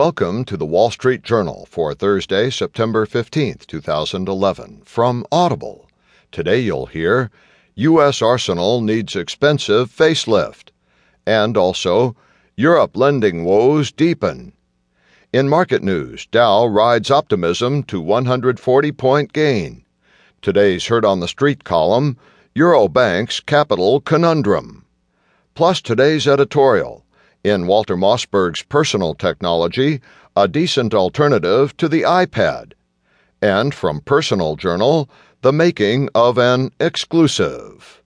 Welcome to the Wall Street Journal for Thursday, September 15th, 2011, from Audible. Today you'll hear U.S. Arsenal needs expensive facelift, and also Europe lending woes deepen. In market news, Dow rides optimism to 140 point gain. Today's Heard on the Street column Eurobank's Capital Conundrum. Plus today's editorial in Walter Mossberg's Personal Technology, a decent alternative to the iPad. And from Personal Journal, the making of an exclusive.